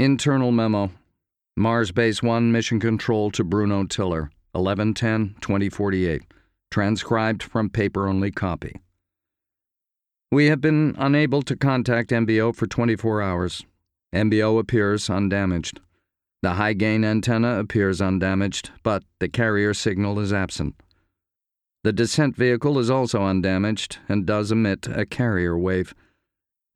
Internal memo. Mars Base 1 Mission Control to Bruno Tiller, 1110 2048. Transcribed from paper only copy. We have been unable to contact MBO for 24 hours. MBO appears undamaged. The high gain antenna appears undamaged, but the carrier signal is absent. The descent vehicle is also undamaged and does emit a carrier wave.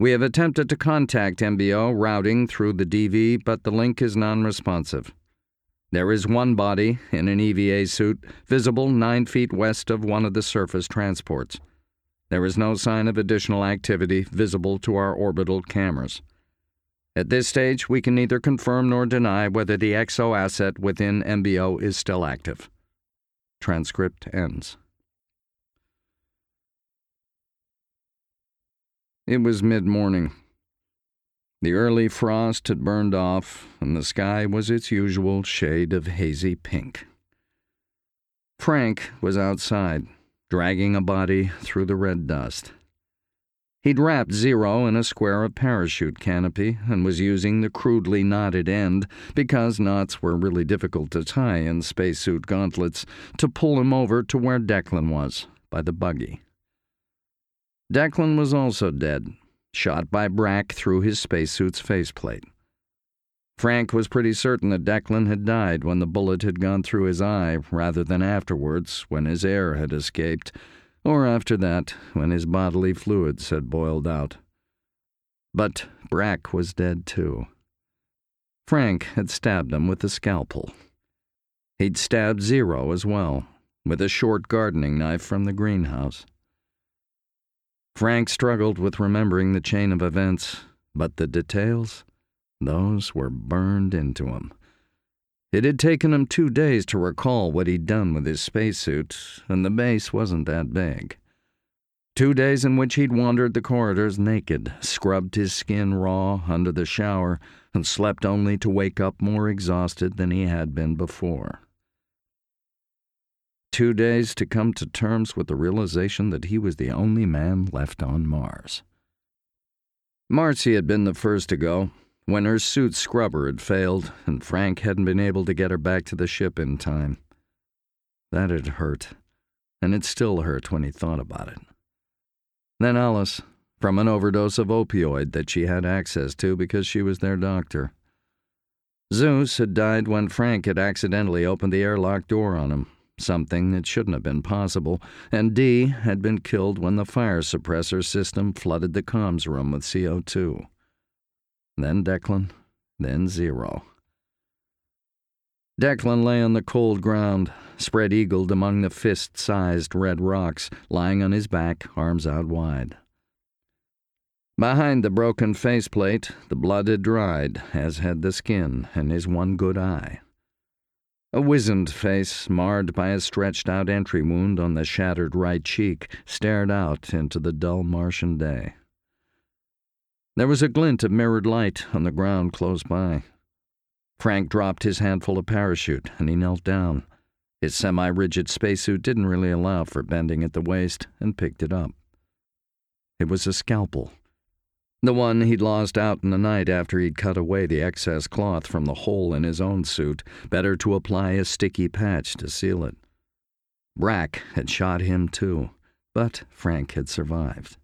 We have attempted to contact MBO routing through the DV, but the link is non responsive. There is one body in an EVA suit visible nine feet west of one of the surface transports. There is no sign of additional activity visible to our orbital cameras. At this stage, we can neither confirm nor deny whether the XO asset within MBO is still active. Transcript ends. It was mid morning. The early frost had burned off, and the sky was its usual shade of hazy pink. Frank was outside, dragging a body through the red dust. He'd wrapped Zero in a square of parachute canopy and was using the crudely knotted end, because knots were really difficult to tie in spacesuit gauntlets, to pull him over to where Declan was, by the buggy. Declan was also dead, shot by Brack through his spacesuit's faceplate. Frank was pretty certain that Declan had died when the bullet had gone through his eye, rather than afterwards, when his air had escaped, or after that, when his bodily fluids had boiled out. But Brack was dead too. Frank had stabbed him with a scalpel. He'd stabbed Zero as well, with a short gardening knife from the greenhouse. Frank struggled with remembering the chain of events, but the details, those were burned into him. It had taken him two days to recall what he'd done with his spacesuit, and the base wasn't that big. Two days in which he'd wandered the corridors naked, scrubbed his skin raw under the shower, and slept only to wake up more exhausted than he had been before. Two days to come to terms with the realization that he was the only man left on Mars. Marcy had been the first to go, when her suit scrubber had failed and Frank hadn't been able to get her back to the ship in time. That had hurt, and it still hurt when he thought about it. Then Alice, from an overdose of opioid that she had access to because she was their doctor. Zeus had died when Frank had accidentally opened the airlock door on him, something that shouldn't have been possible, and D had been killed when the fire suppressor system flooded the comms room with CO2. Then Declan, then Zero. Declan lay on the cold ground, spread eagled among the fist sized red rocks, lying on his back, arms out wide. Behind the broken faceplate, the blood had dried, as had the skin and his one good eye. A wizened face, marred by a stretched out entry wound on the shattered right cheek, stared out into the dull Martian day. There was a glint of mirrored light on the ground close by. Frank dropped his handful of parachute and he knelt down. His semi rigid spacesuit didn't really allow for bending at the waist and picked it up. It was a scalpel the one he'd lost out in the night after he'd cut away the excess cloth from the hole in his own suit, better to apply a sticky patch to seal it. Brack had shot him too, but Frank had survived.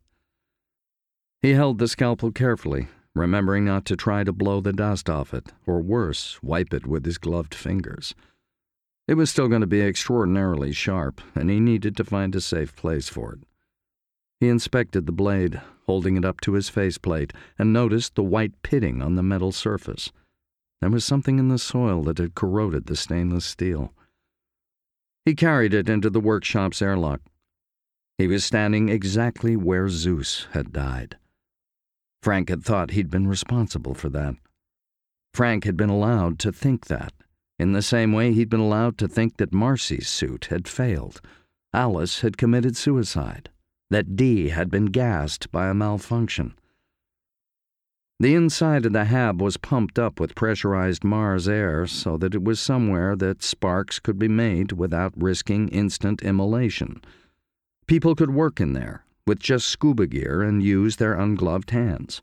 He held the scalpel carefully, remembering not to try to blow the dust off it, or worse, wipe it with his gloved fingers. It was still going to be extraordinarily sharp, and he needed to find a safe place for it. He inspected the blade, holding it up to his faceplate, and noticed the white pitting on the metal surface. There was something in the soil that had corroded the stainless steel. He carried it into the workshop's airlock. He was standing exactly where Zeus had died. Frank had thought he'd been responsible for that. Frank had been allowed to think that, in the same way he'd been allowed to think that Marcy's suit had failed. Alice had committed suicide that D had been gassed by a malfunction. The inside of the hab was pumped up with pressurized Mars air so that it was somewhere that sparks could be made without risking instant immolation. People could work in there with just scuba gear and use their ungloved hands.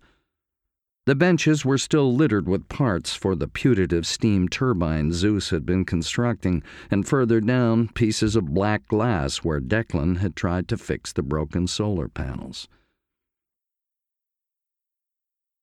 The benches were still littered with parts for the putative steam turbine Zeus had been constructing, and further down, pieces of black glass where Declan had tried to fix the broken solar panels.